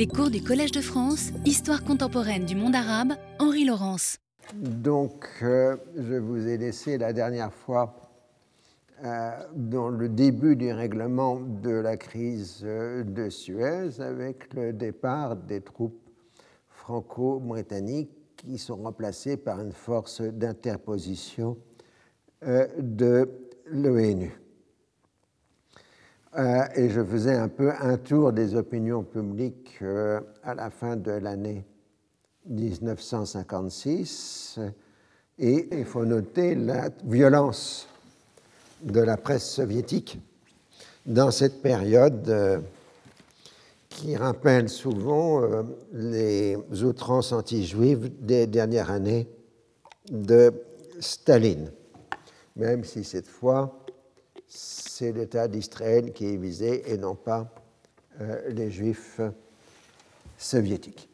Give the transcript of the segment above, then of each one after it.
Les cours du Collège de France, Histoire contemporaine du monde arabe, Henri Laurence. Donc, euh, je vous ai laissé la dernière fois euh, dans le début du règlement de la crise euh, de Suez avec le départ des troupes franco-britanniques qui sont remplacées par une force d'interposition de l'ONU. Et je faisais un peu un tour des opinions publiques à la fin de l'année 1956. Et il faut noter la violence de la presse soviétique dans cette période euh, qui rappelle souvent euh, les outrances anti-juives des dernières années de Staline, même si cette fois c'est l'État d'Israël qui est visé et non pas euh, les juifs soviétiques.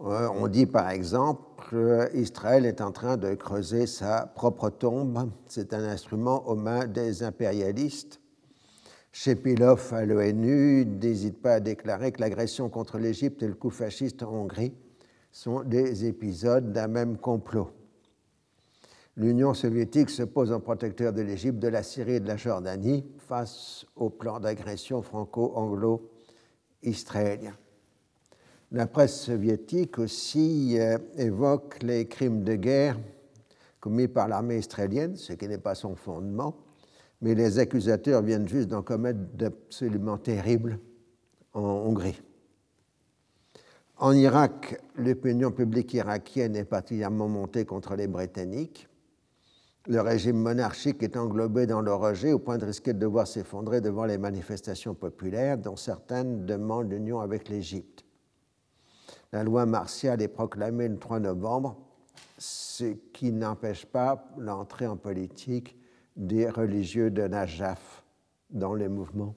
Euh, on dit par exemple qu'Israël est en train de creuser sa propre tombe. C'est un instrument aux mains des impérialistes. Shepilov à l'ONU n'hésite pas à déclarer que l'agression contre l'Égypte et le coup fasciste en Hongrie sont des épisodes d'un même complot. L'Union soviétique se pose en protecteur de l'Égypte, de la Syrie et de la Jordanie face au plan d'agression franco-anglo-israélien. La presse soviétique aussi euh, évoque les crimes de guerre commis par l'armée israélienne, ce qui n'est pas son fondement, mais les accusateurs viennent juste d'en commettre d'absolument terribles en Hongrie. En Irak, l'opinion publique irakienne est particulièrement montée contre les Britanniques. Le régime monarchique est englobé dans le rejet au point de risquer de devoir s'effondrer devant les manifestations populaires, dont certaines demandent l'union avec l'Égypte. La loi martiale est proclamée le 3 novembre, ce qui n'empêche pas l'entrée en politique des religieux de Najaf dans les mouvements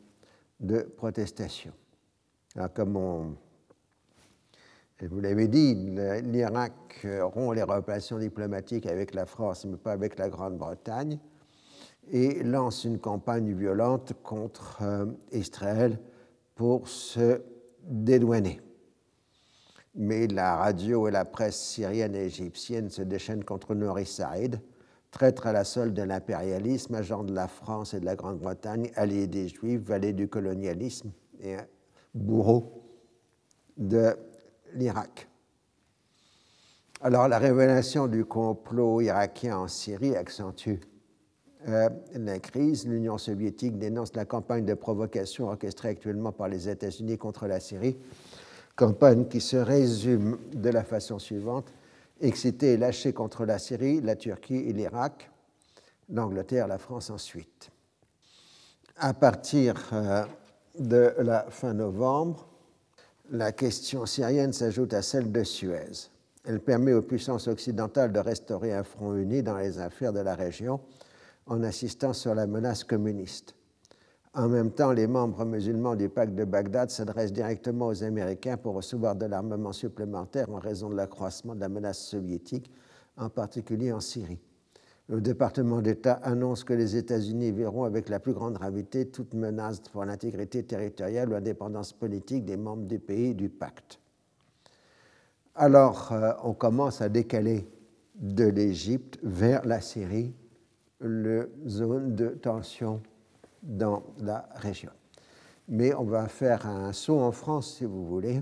de protestation. comme vous l'avez dit, l'Irak rompt les relations diplomatiques avec la France, mais pas avec la Grande-Bretagne, et lance une campagne violente contre euh, Israël pour se dédouaner. Mais la radio et la presse syrienne et égyptienne se déchaînent contre Nouri Saïd, traître à la solde de l'impérialisme, agent de la France et de la Grande-Bretagne, allié des Juifs, valet du colonialisme et bourreau de l'Irak. Alors la révélation du complot irakien en Syrie accentue euh, la crise. L'Union soviétique dénonce la campagne de provocation orchestrée actuellement par les États-Unis contre la Syrie campagne qui se résume de la façon suivante excité et lâché contre la Syrie, la Turquie et l'Irak, l'Angleterre, la France ensuite. À partir euh, de la fin novembre, la question syrienne s'ajoute à celle de Suez. Elle permet aux puissances occidentales de restaurer un front uni dans les affaires de la région en insistant sur la menace communiste. En même temps, les membres musulmans du pacte de Bagdad s'adressent directement aux Américains pour recevoir de l'armement supplémentaire en raison de l'accroissement de la menace soviétique, en particulier en Syrie. Le département d'État annonce que les États-Unis verront avec la plus grande gravité toute menace pour l'intégrité territoriale ou l'indépendance politique des membres du pays du pacte. Alors, euh, on commence à décaler de l'Égypte vers la Syrie le zone de tension dans la région. Mais on va faire un saut en France, si vous voulez,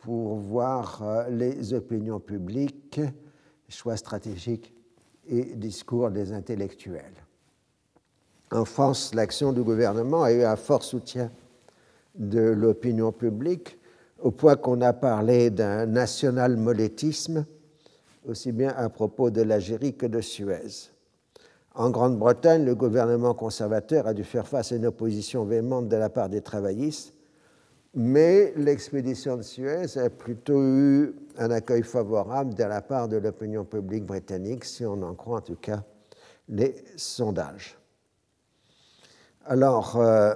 pour voir euh, les opinions publiques, choix stratégiques et discours des intellectuels. En France, l'action du gouvernement a eu un fort soutien de l'opinion publique, au point qu'on a parlé d'un national-molétisme, aussi bien à propos de l'Algérie que de Suez. En Grande-Bretagne, le gouvernement conservateur a dû faire face à une opposition véhémente de la part des travaillistes, mais l'expédition de Suez a plutôt eu un accueil favorable de la part de l'opinion publique britannique, si on en croit en tout cas les sondages. Alors, euh,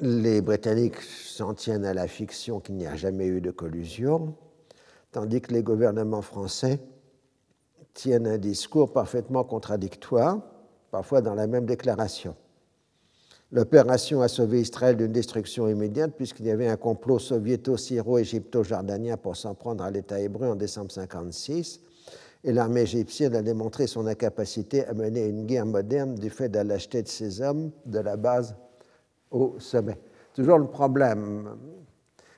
les Britanniques s'en tiennent à la fiction qu'il n'y a jamais eu de collusion, tandis que les gouvernements français tiennent un discours parfaitement contradictoire, parfois dans la même déclaration. L'opération a sauvé Israël d'une destruction immédiate puisqu'il y avait un complot soviéto-syro-égypto-jordanien pour s'en prendre à l'État hébreu en décembre 1956 et l'armée égyptienne a démontré son incapacité à mener une guerre moderne du fait de la de ses hommes de la base au sommet. Toujours le problème.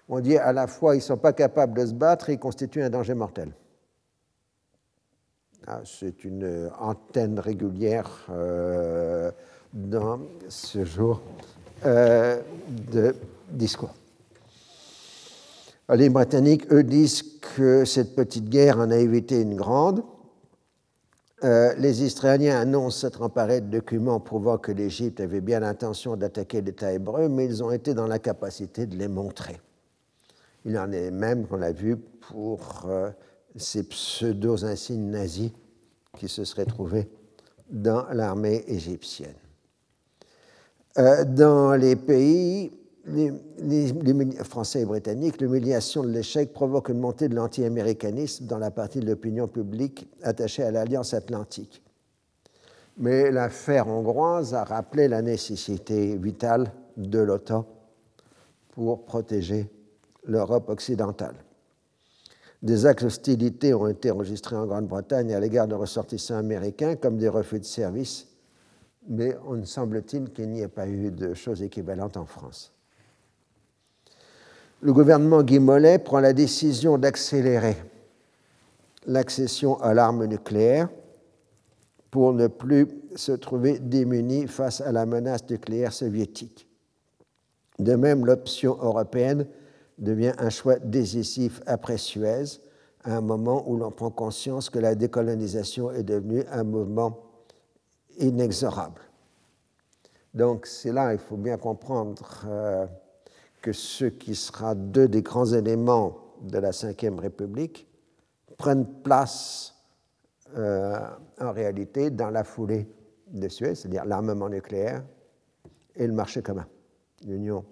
On dit à la fois ils ne sont pas capables de se battre et ils constituent un danger mortel. Ah, c'est une antenne régulière euh, dans ce jour euh, de discours. Les Britanniques, eux, disent que cette petite guerre en a évité une grande. Euh, les Israéliens annoncent s'être emparés de documents prouvant que l'Égypte avait bien l'intention d'attaquer l'État hébreu, mais ils ont été dans l'incapacité de les montrer. Il en est même, qu'on a vu, pour euh, ces pseudo-insignes nazis qui se seraient trouvés dans l'armée égyptienne. Euh, dans les pays Français et Britanniques, l'humiliation de l'échec provoque une montée de l'anti-américanisme dans la partie de l'opinion publique attachée à l'Alliance atlantique. Mais l'affaire hongroise a rappelé la nécessité vitale de l'OTAN pour protéger l'Europe occidentale. Des actes d'hostilité ont été enregistrés en Grande-Bretagne à l'égard de ressortissants américains, comme des refus de service, mais on semble-t-il qu'il n'y ait pas eu de choses équivalentes en France le gouvernement Guy Mollet prend la décision d'accélérer l'accession à l'arme nucléaire pour ne plus se trouver démuni face à la menace nucléaire soviétique. De même, l'option européenne devient un choix décisif après Suez, à un moment où l'on prend conscience que la décolonisation est devenue un mouvement inexorable. Donc c'est là, il faut bien comprendre euh, que ce qui sera deux des grands éléments de la Ve République prennent place euh, en réalité dans la foulée de Suez, c'est-à-dire l'armement nucléaire et le marché commun, l'Union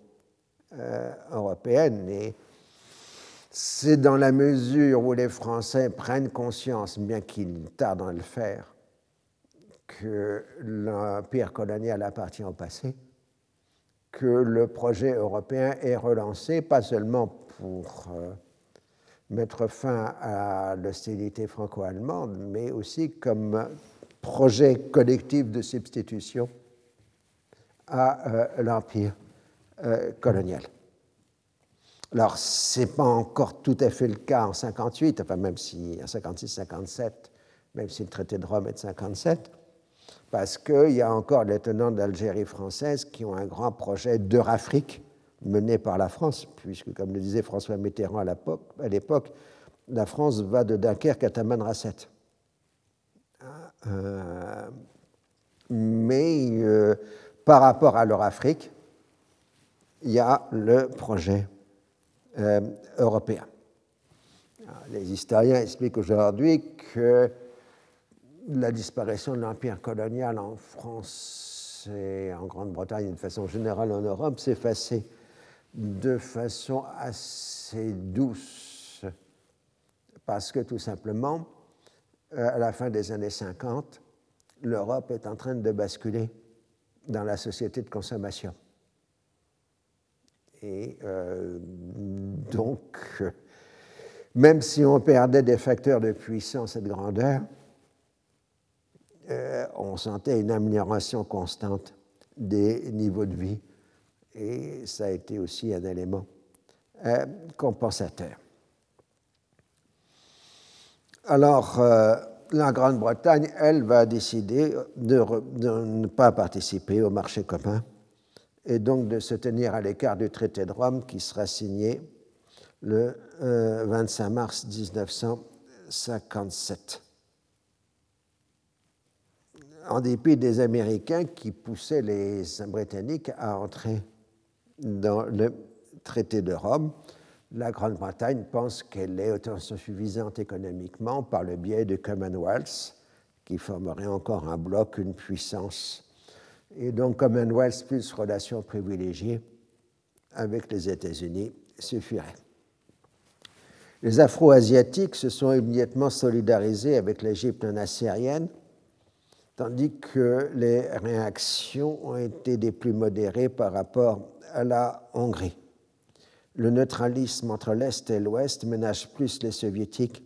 euh, européenne. Et c'est dans la mesure où les Français prennent conscience, bien qu'ils tardent à le faire, que l'empire colonial appartient au passé, que le projet européen est relancé, pas seulement pour euh, mettre fin à l'hostilité franco-allemande, mais aussi comme projet collectif de substitution à euh, l'empire euh, colonial. Alors, ce n'est pas encore tout à fait le cas en 58, enfin même si en 56-57, même si le traité de Rome est de 57, parce qu'il y a encore les tenants d'Algérie française qui ont un grand projet d'Eurafrique mené par la France, puisque, comme le disait François Mitterrand à l'époque, la France va de Dunkerque à Tamanrasset. Euh, mais euh, par rapport à l'Eurafrique, il y a le projet euh, européen. les historiens expliquent aujourd'hui que la disparition de l'empire colonial en France et en Grande-Bretagne, de façon générale en Europe, s'est effacée de façon assez douce, parce que tout simplement, euh, à la fin des années 50, l'Europe est en train de basculer dans la société de consommation. Et euh, donc, même si on perdait des facteurs de puissance et de grandeur, euh, on sentait une amélioration constante des niveaux de vie et ça a été aussi un élément euh, compensateur. Alors, euh, la Grande-Bretagne, elle, va décider de, ne pas participer au marché commun et donc de se tenir à l'écart du traité de Rome qui sera signé le 25 mars 1957 en dépit des Américains qui poussaient les Britanniques à entrer dans le traité de Rome. La Grande-Bretagne pense qu'elle est autosuffisante économiquement par le biais du Commonwealth, qui formerait encore un bloc, une puissance. Et donc Commonwealth plus relations privilégiées avec les États-Unis suffirait. Les Afro-Asiatiques se sont immédiatement solidarisés avec l'Égypte nassérienne tandis que les réactions ont été des plus modérées par rapport à la Hongrie. Le neutralisme entre l'Est et l'Ouest ménage plus les soviétiques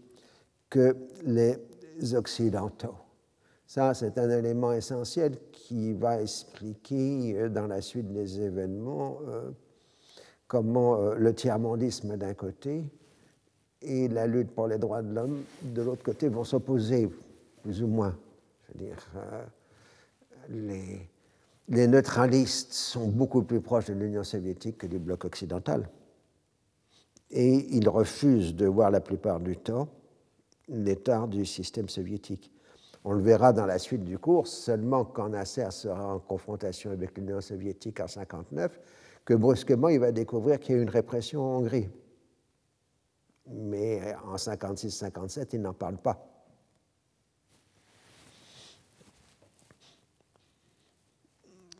que les Occidentaux. Ça, c'est un élément essentiel qui va expliquer euh, dans la suite des événements euh, comment euh, le tiers-mondisme d'un côté et la lutte pour les droits de l'homme de l'autre côté vont s'opposer, plus ou moins. Dire, les, les neutralistes sont beaucoup plus proches de l'Union soviétique que du bloc occidental. Et ils refusent de voir la plupart du temps l'état du système soviétique. On le verra dans la suite du cours, seulement quand Nasser sera en confrontation avec l'Union soviétique en 1959, que brusquement il va découvrir qu'il y a une répression en Hongrie. Mais en 1956-57, il n'en parle pas.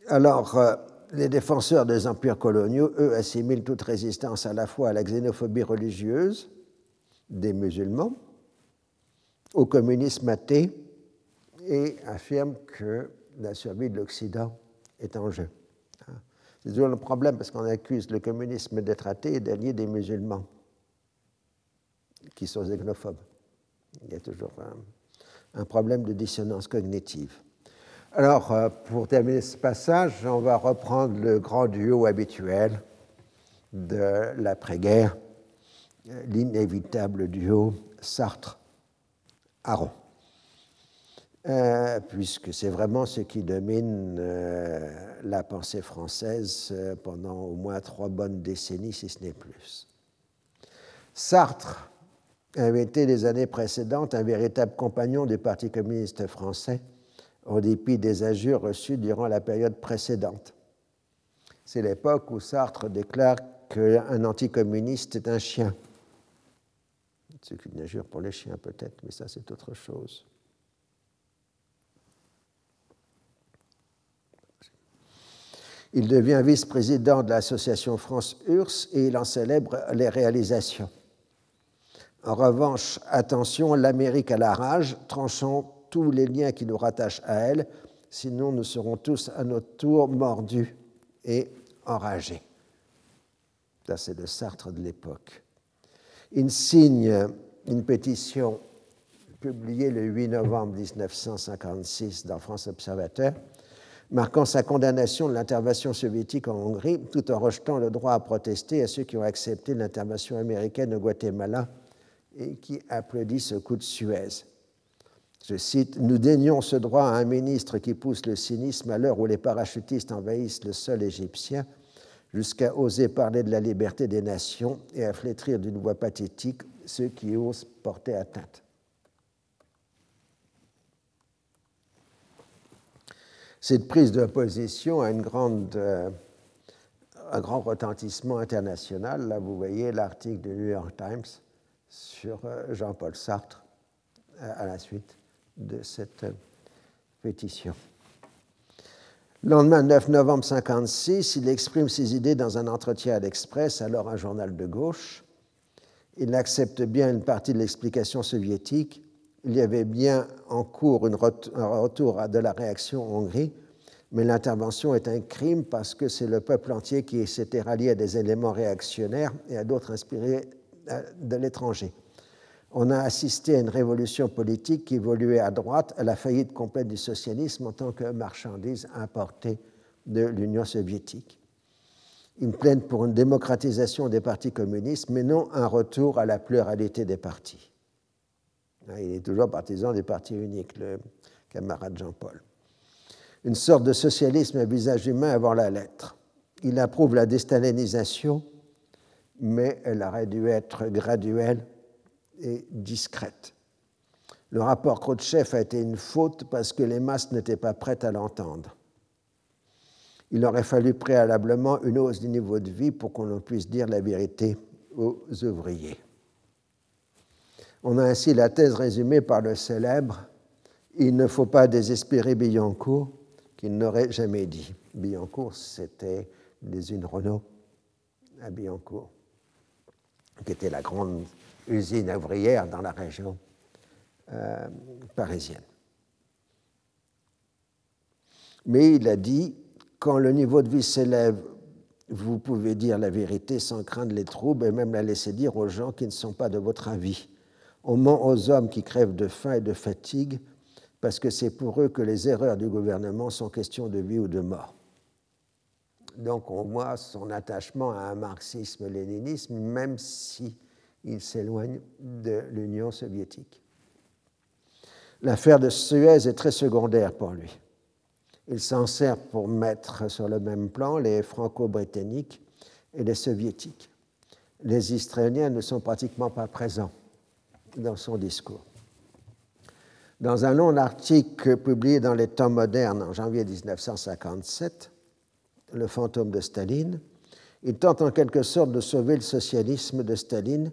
Alors, euh, les défenseurs des empires coloniaux, eux, assimilent toute résistance à la fois à la xénophobie religieuse des musulmans, au communisme athée et affirme que la survie de l'Occident est en jeu. C'est toujours le problème parce qu'on accuse le communisme d'être athée et d'allier des musulmans qui sont xénophobes. Il y a toujours un, problème de dissonance cognitive. Alors, euh, pour terminer ce passage, on va reprendre le grand duo habituel de l'après-guerre, l'inévitable duo Sartre-Aron. Euh, puisque c'est vraiment ce qui domine euh, la pensée française pendant au moins trois bonnes décennies, si ce n'est plus. Sartre avait été les années précédentes un véritable compagnon du Parti communiste français, en dépit des injures reçues durant la période précédente. C'est l'époque où Sartre déclare qu'un anticommuniste est un chien. C'est une injure pour les chiens peut-être, mais ça c'est autre chose. Il devient vice-président de l'association France-URSS et il en célèbre les réalisations. En revanche, attention, l'Amérique à la rage, tranchons tous les liens qui nous rattachent à elle, sinon nous serons tous à notre tour mordus et enragés. Ça, c'est le Sartre de l'époque. Il signe une pétition publiée le 8 novembre 1956 dans France Observateur marquant sa condamnation de l'intervention soviétique en Hongrie, tout en rejetant le droit à protester à ceux qui ont accepté l'intervention américaine au Guatemala et qui applaudissent ce coup de Suez. Je cite, Nous daignons ce droit à un ministre qui pousse le cynisme à l'heure où les parachutistes envahissent le sol égyptien, jusqu'à oser parler de la liberté des nations et à flétrir d'une voix pathétique ceux qui osent porter atteinte. Cette prise de position a euh, un grand retentissement international. Là, vous voyez l'article du New York Times sur euh, Jean-Paul Sartre euh, à la suite de cette pétition. Le lendemain 9 novembre 1956, il exprime ses idées dans un entretien à l'Express, alors un journal de gauche. Il accepte bien une partie de l'explication soviétique, il y avait bien en cours un retour de la réaction en Hongrie, mais l'intervention est un crime parce que c'est le peuple entier qui s'était rallié à des éléments réactionnaires et à d'autres inspirés euh, de l'étranger. On a assisté à une révolution politique qui évoluait à droite, à la faillite complète du socialisme en tant que marchandise importée de l'Union soviétique. Une plainte pour une démocratisation des partis communistes, mais non un retour à la pluralité des partis. Hein, il est toujours partisan des partis uniques, le camarade Jean-Paul. Une sorte de socialisme à visage humain avant la lettre. Il approuve la déstalinisation, mais elle aurait dû être graduelle et discrète. Le rapport Khrouchtchev a été une faute parce que les masses n'étaient pas prêtes à l'entendre. Il aurait fallu préalablement une hausse du niveau de vie pour qu'on puisse dire la vérité aux ouvriers. On a ainsi la thèse résumée par le célèbre Il ne faut pas désespérer Billancourt, qu'il n'aurait jamais dit. Billancourt, c'était usines Renault à Billancourt, qui était la grande usine ouvrière dans la région euh, parisienne. Mais il a dit quand le niveau de vie s'élève, vous pouvez dire la vérité sans craindre les troubles et même la laisser dire aux gens qui ne sont pas de votre avis. On ment aux hommes qui crèvent de faim et de fatigue parce que c'est pour eux que les erreurs du gouvernement sont question de vie ou de mort. Donc on voit son attachement à un marxisme-léninisme, même si il s'éloigne de l'Union soviétique. L'affaire de Suez est très secondaire pour lui. Il s'en sert pour mettre sur le même plan les franco-britanniques et les soviétiques. Les Israéliens ne sont pratiquement pas présents dans son discours. Dans un long article publié dans les temps modernes en janvier 1957, Le fantôme de Staline, il tente en quelque sorte de sauver le socialisme de Staline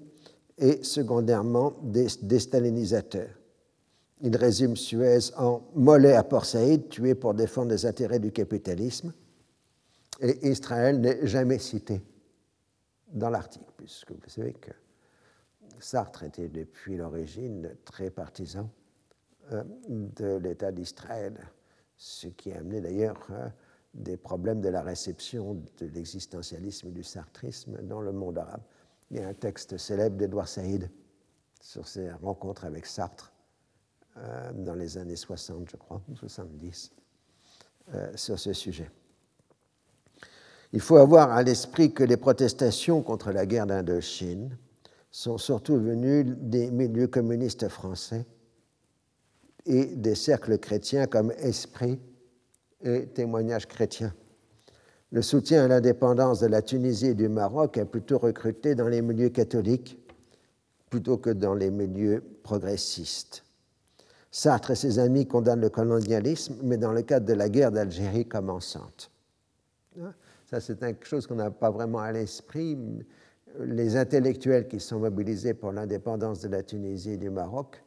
et secondairement des déstalinisateurs. Il résume Suez en Mollet à Port Saïd, tué pour défendre les intérêts du capitalisme. Et Israël n'est jamais cité dans l'article, puisque vous savez que Sartre était depuis l'origine très partisan euh, de l'État d'Israël, ce qui a amené d'ailleurs euh, des problèmes de la réception de l'existentialisme et du sartrisme dans le monde arabe. Il y a un texte célèbre d'Edouard Saïd sur ses rencontres avec Sartre euh, dans les années 60, je crois, 70, euh, sur ce sujet. Il faut avoir à l'esprit que les protestations contre la guerre d'Indochine sont surtout venues des milieux communistes français et des cercles chrétiens comme Esprit et Témoignages chrétiens. Le soutien à l'indépendance de la Tunisie et du Maroc a plutôt recruté dans les milieux catholiques plutôt que dans les milieux progressistes. Sartre et ses amis condamnent le colonialisme, mais dans le cadre de la guerre d'Algérie commençante. Ça, c'est quelque chose qu'on n'a pas vraiment à l'esprit. Les intellectuels qui sont mobilisés pour l'indépendance de la Tunisie et du Maroc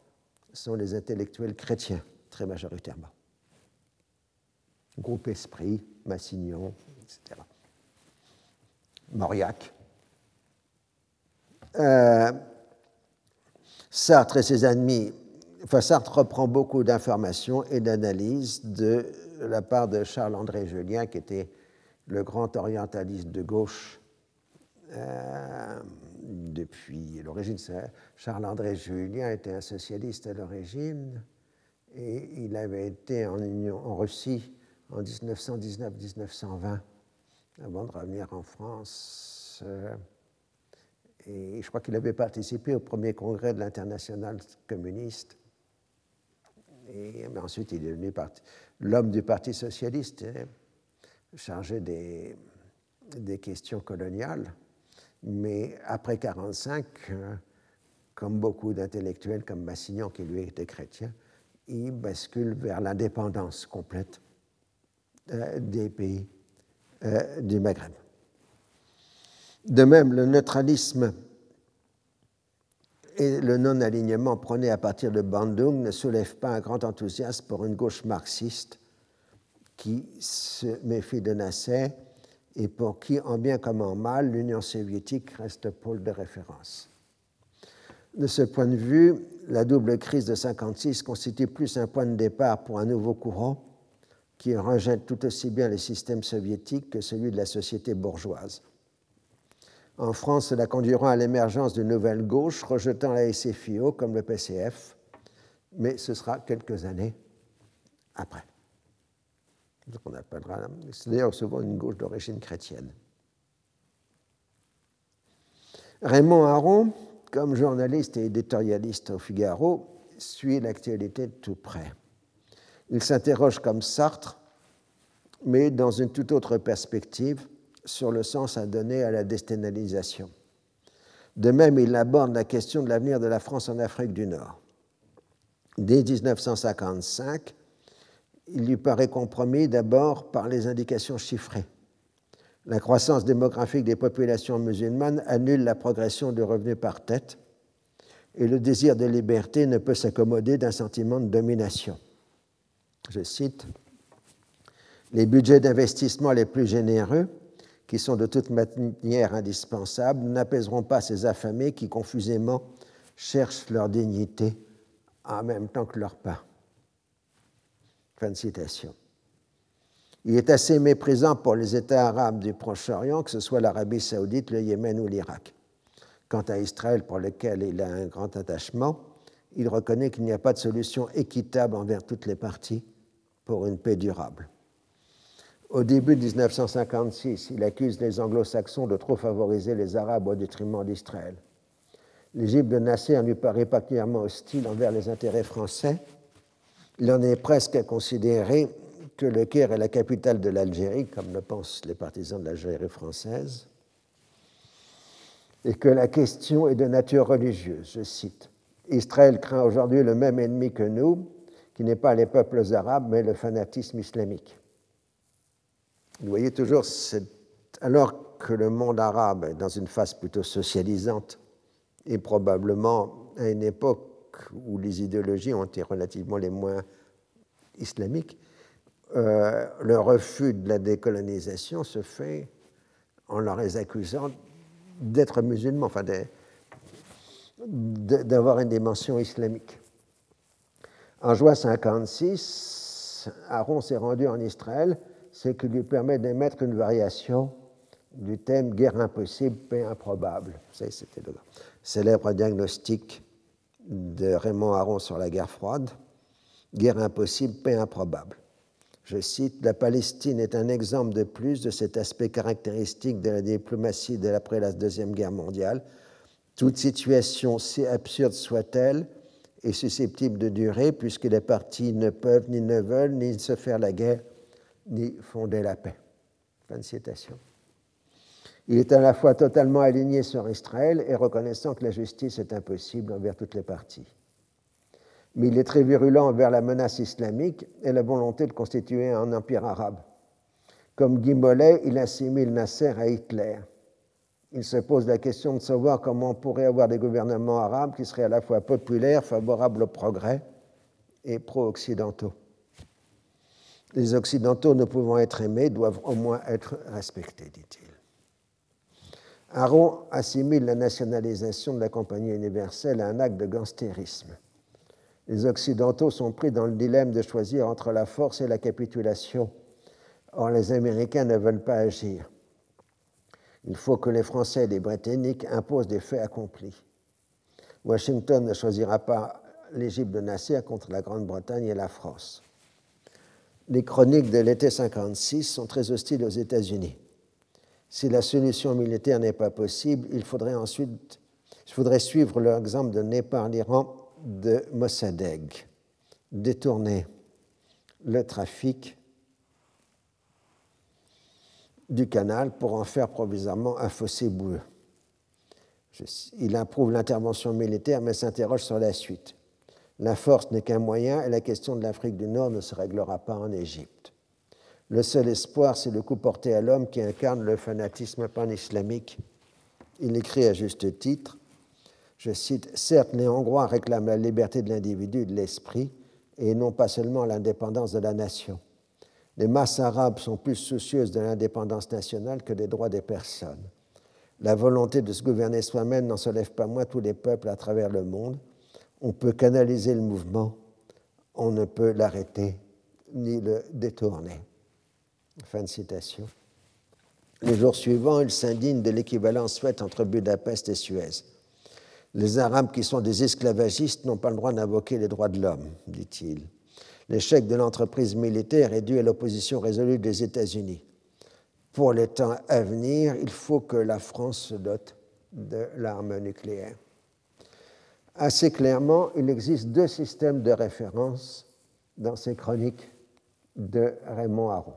sont les intellectuels chrétiens, très majoritairement. Groupe Esprit, Massignon, etc. Mauriac. Euh, Sartre et ses amis enfin, Sartre reprend beaucoup d'informations et d'analyses de la part de Charles-André Julien, qui était le grand orientaliste de gauche euh, depuis l'origine. Charles-André Julien était un socialiste à l'origine et il avait été en, Union, en Russie en 1919-1920 avant de revenir en France. Euh, et je crois qu'il avait participé au premier congrès de l'international communiste et ensuite, il est devenu l'homme du Parti socialiste, hein, chargé des, questions coloniales. Mais après 1945, euh, comme beaucoup d'intellectuels comme Massignon, qui lui était chrétien, il bascule vers l'indépendance complète des pays euh, du Maghreb. De même, le neutralisme et le non-alignement prôné à partir de Bandung ne soulève pas un grand enthousiasme pour une gauche marxiste qui se méfie de Nasser et pour qui, en bien comme en mal, l'Union soviétique reste pôle de référence. De ce point de vue, la double crise de 1956 constitue plus un point de départ pour un nouveau courant qui rejette tout aussi bien le système soviétique que celui de la société bourgeoise. En France, cela conduira à l'émergence d'une nouvelle gauche rejetant la SFIO comme le PCF, mais ce sera quelques années après. on c'est d'ailleurs souvent une gauche d'origine chrétienne. Raymond Aron, comme journaliste et éditorialiste au Figaro, suit l'actualité de tout près. Il s'interroge comme Sartre, mais dans une toute autre perspective, sur le sens à donner à la déstabilisation. De même, il aborde la question de l'avenir de la France en Afrique du Nord. Dès 1955, il lui paraît compromis d'abord par les indications chiffrées. La croissance démographique des populations musulmanes annule la progression du revenu par tête et le désir de liberté ne peut s'accommoder d'un sentiment de domination. Je cite, Les budgets d'investissement les plus généreux qui sont de toute manière indispensables, n'apaiseront pas ces affamés qui confusément cherchent leur dignité en même temps que leur pain. Fin de citation. Il est assez méprisant pour les États arabes du Proche-Orient, que ce soit l'Arabie saoudite, le Yémen ou l'Irak. Quant à Israël, pour lequel il a un grand attachement, il reconnaît qu'il n'y a pas de solution équitable envers toutes les parties pour une paix durable. Au début de 1956, il accuse les anglo-saxons de trop favoriser les Arabes au détriment d'Israël. L'Égypte de Nasser lui paraît particulièrement hostile envers les intérêts français. Il en est presque à considérer que le Caire est la capitale de l'Algérie, comme le pensent les partisans de l'Algérie française, et que la question est de nature religieuse. Je cite Israël craint aujourd'hui le même ennemi que nous, qui n'est pas les peuples arabes, mais le fanatisme islamique. Vous voyez toujours, alors que le monde arabe est dans une phase plutôt socialisante, et probablement à une époque où les idéologies ont été relativement les moins islamiques, euh, le refus de la décolonisation se fait en leur accusant d'être musulmans, enfin d'avoir une dimension islamique. En juin 56, Aaron s'est rendu en Israël, ce qui lui permet d'émettre une variation du thème guerre impossible, paix improbable. C'était le célèbre diagnostic de Raymond Aron sur la guerre froide. Guerre impossible, paix improbable. Je cite, La Palestine est un exemple de plus de cet aspect caractéristique de la diplomatie de l'après la Deuxième Guerre mondiale. Toute situation, si absurde soit-elle, est susceptible de durer puisque les parties ne peuvent ni ne veulent ni se faire la guerre ni fonder la paix. Fin de citation. Il est à la fois totalement aligné sur Israël et reconnaissant que la justice est impossible envers toutes les parties mais il est très virulent envers la menace islamique et la volonté de constituer un empire arabe. Comme Guy il assimile Nasser à Hitler. Il se pose la question de savoir comment on pourrait avoir des gouvernements arabes qui seraient à la fois populaires, favorables au progrès et pro-occidentaux. Les Occidentaux ne pouvant être aimés doivent au moins être respectés, dit-il. Aaron assimile la nationalisation de la Compagnie universelle à un acte de gangstérisme les Occidentaux sont pris dans le dilemme de choisir entre la force et la capitulation. Or, les Américains ne veulent pas agir. Il faut que les Français et les Britanniques imposent des faits accomplis. Washington ne choisira pas l'Égypte de Nasser contre la Grande-Bretagne et la France. Les chroniques de l'été 56 sont très hostiles aux États-Unis. Si la solution militaire n'est pas possible, il faudrait ensuite il faudrait suivre l'exemple donné par l'Iran de Mossadegh, détourner le trafic du canal pour en faire provisoirement un fossé boueux. Il approuve l'intervention militaire mais s'interroge sur la suite. La force n'est qu'un moyen et la question de l'Afrique du Nord ne se réglera pas en Égypte. Le seul espoir, c'est le coup porté à l'homme qui incarne le fanatisme pan-islamique. Il écrit à juste titre je cite, Certes, les Hongrois réclament la liberté de l'individu et de l'esprit, et non pas seulement l'indépendance de la nation. Les masses arabes sont plus soucieuses de l'indépendance nationale que des droits des personnes. La volonté de se gouverner soi-même n'en soulève pas moins tous les peuples à travers le monde. On peut canaliser le mouvement, on ne peut l'arrêter ni le détourner. Fin de citation. Les jours suivants, il s'indigne de l'équivalence faite entre Budapest et Suez. Les Arabes qui sont des esclavagistes n'ont pas le droit d'invoquer les droits de l'homme, dit-il. L'échec de l'entreprise militaire est dû à l'opposition résolue des États-Unis. Pour les temps à venir, il faut que la France se dote de l'arme nucléaire. Assez clairement, il existe deux systèmes de référence dans ces chroniques de Raymond Aron.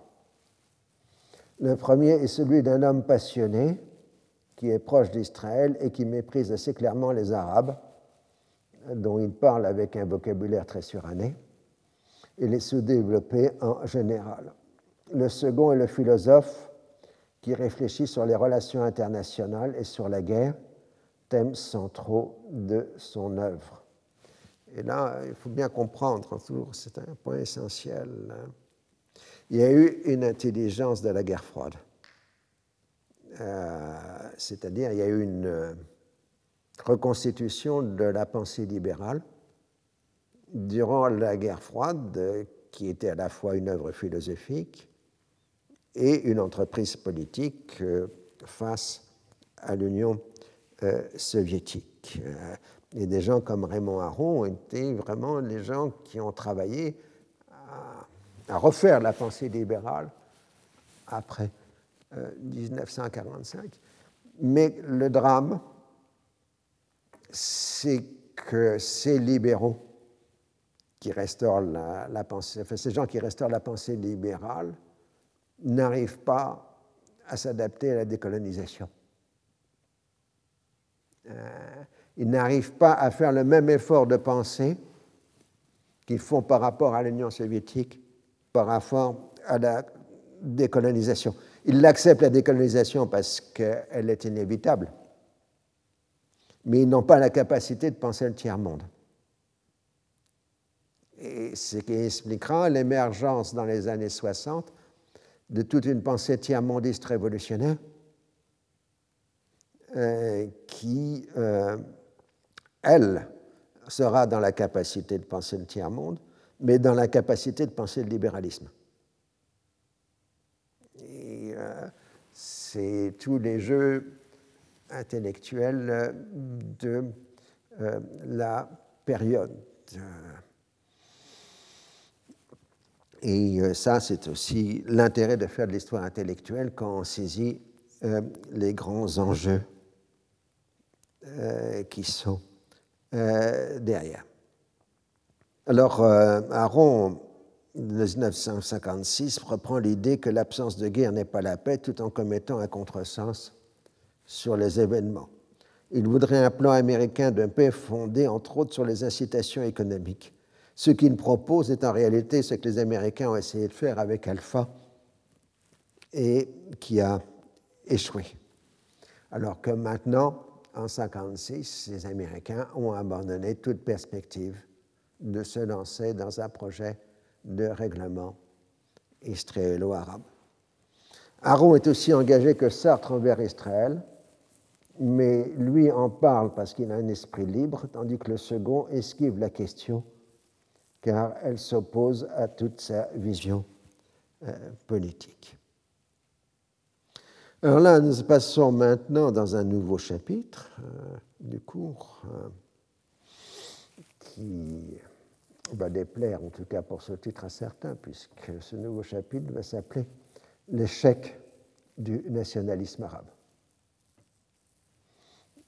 Le premier est celui d'un homme passionné qui est proche d'Israël et qui méprise assez clairement les Arabes, dont il parle avec un vocabulaire très suranné, et les sous-développés en général. Le second est le philosophe qui réfléchit sur les relations internationales et sur la guerre, thèmes centraux de son œuvre. Et là, il faut bien comprendre, c'est un point essentiel. Hein. Il y a eu une intelligence de la guerre froide. Euh, c'est-à-dire il y a eu une euh, reconstitution de la pensée libérale durant la guerre froide, qui était à la fois une œuvre philosophique et une entreprise politique face à l'Union soviétique. Et des gens comme Raymond Aron étaient vraiment les gens qui ont travaillé à, refaire la pensée libérale après 1945. Mais le drame, c'est que ces libéraux qui restaurent la, pensée, enfin, ces gens qui restaurent la pensée libérale n'arrivent pas à s'adapter à la décolonisation. Euh, ils n'arrivent pas à faire le même effort de pensée qu'ils font par rapport à l'Union soviétique, par rapport à la décolonisation. Ils acceptent la décolonisation parce qu'elle est inévitable, mais ils n'ont pas la capacité de penser le tiers-monde. Et ce qui expliquera l'émergence dans les années 60 de toute une pensée tiers-mondiste révolutionnaire euh, qui, euh, elle, sera dans la capacité de penser le tiers-monde, mais dans la capacité de penser le libéralisme. Et euh, c'est tous les jeux intellectuels de la période. Et ça, c'est aussi l'intérêt de faire de l'histoire intellectuelle quand on saisit les grands enjeux euh, qui sont euh, derrière. Alors, euh, Aaron, 1956, reprend l'idée que l'absence de guerre n'est pas la paix tout en commettant un contresens sur les événements. Il voudrait un plan américain de paix fondé, entre autres, sur les incitations économiques. Ce qu'il propose est en réalité ce que les Américains ont essayé de faire avec Alpha et qui a échoué. Alors que maintenant, en 1956, les Américains ont abandonné toute perspective de se lancer dans un projet de règlement israélo-arabe. Aaron est aussi engagé que Sartre envers Israël, mais lui en parle parce qu'il a un esprit libre, tandis que le second esquive la question car elle s'oppose à toute sa vision euh, politique. Alors là, nous passons maintenant dans un nouveau chapitre euh, du cours euh, qui va déplaire, en tout cas pour ce titre à certains, puisque ce nouveau chapitre va s'appeler L'échec du nationalisme arabe.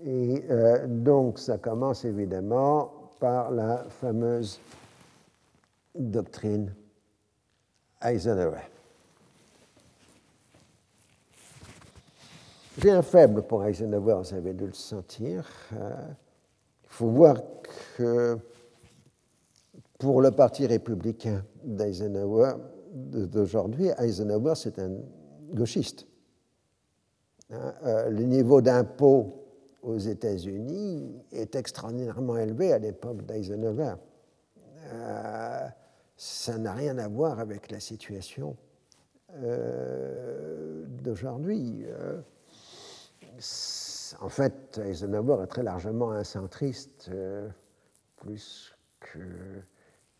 Et donc ça commence évidemment par la fameuse doctrine Eisenhower. J'ai un faible pour Eisenhower, vous avez dû le sentir. Euh, il faut voir que pour le Parti républicain d'Eisenhower d'aujourd'hui, Eisenhower, c'est un gauchiste. Hein, euh, le niveau d'impôt aux États-Unis est extraordinairement élevé à l'époque d'Eisenhower. Euh, ça n'a rien à voir avec la situation d'aujourd'hui en fait, Eisenhower est très largement un centriste, euh, plus que